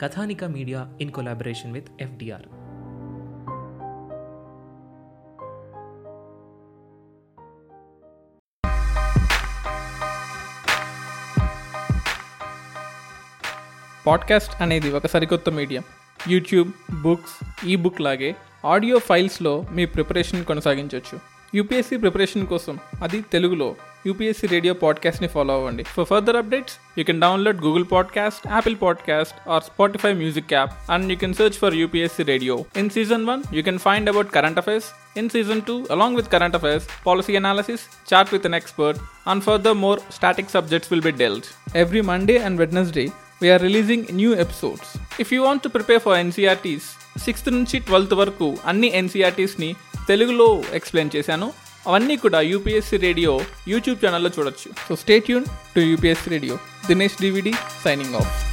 Kathanika media in collaboration with FDR. Podcast అనేది ఒక సరికొత్త మీడియం. యూట్యూబ్ బుక్స్ ఈ బుక్ లాగే ఆడియో ఫైల్స్లో మీ ప్రిపరేషన్ కొనసాగించవచ్చు యూపీఎస్సీ ప్రిపరేషన్ కోసం అది తెలుగులో యూపీఎస్సీ రేడియో పాడ్కాస్ట్ని ఫాలో అవ్వండి. For further updates you can download Google podcast Apple podcast or Spotify music app and you can search for UPSC radio. In season one you can find about current affairs in season two along with current affairs policy analysis chat with an expert and furthermore static subjects will be dealt every Monday and Wednesday we are releasing new episodes if you want to prepare for NCERTs sixth నుంచి twelfth వరకు అన్ని ఎన్సీఆర్టీస్ని తెలుగులో explain చేశాను. అవన్నీ కూడా UPSC radio YouTube ఛానల్లో చూడొచ్చు. So stay యూన్ టు యూపీఎస్సీ రేడియో. దినేష్ డివిడి సైనింగ్ ఆఫ్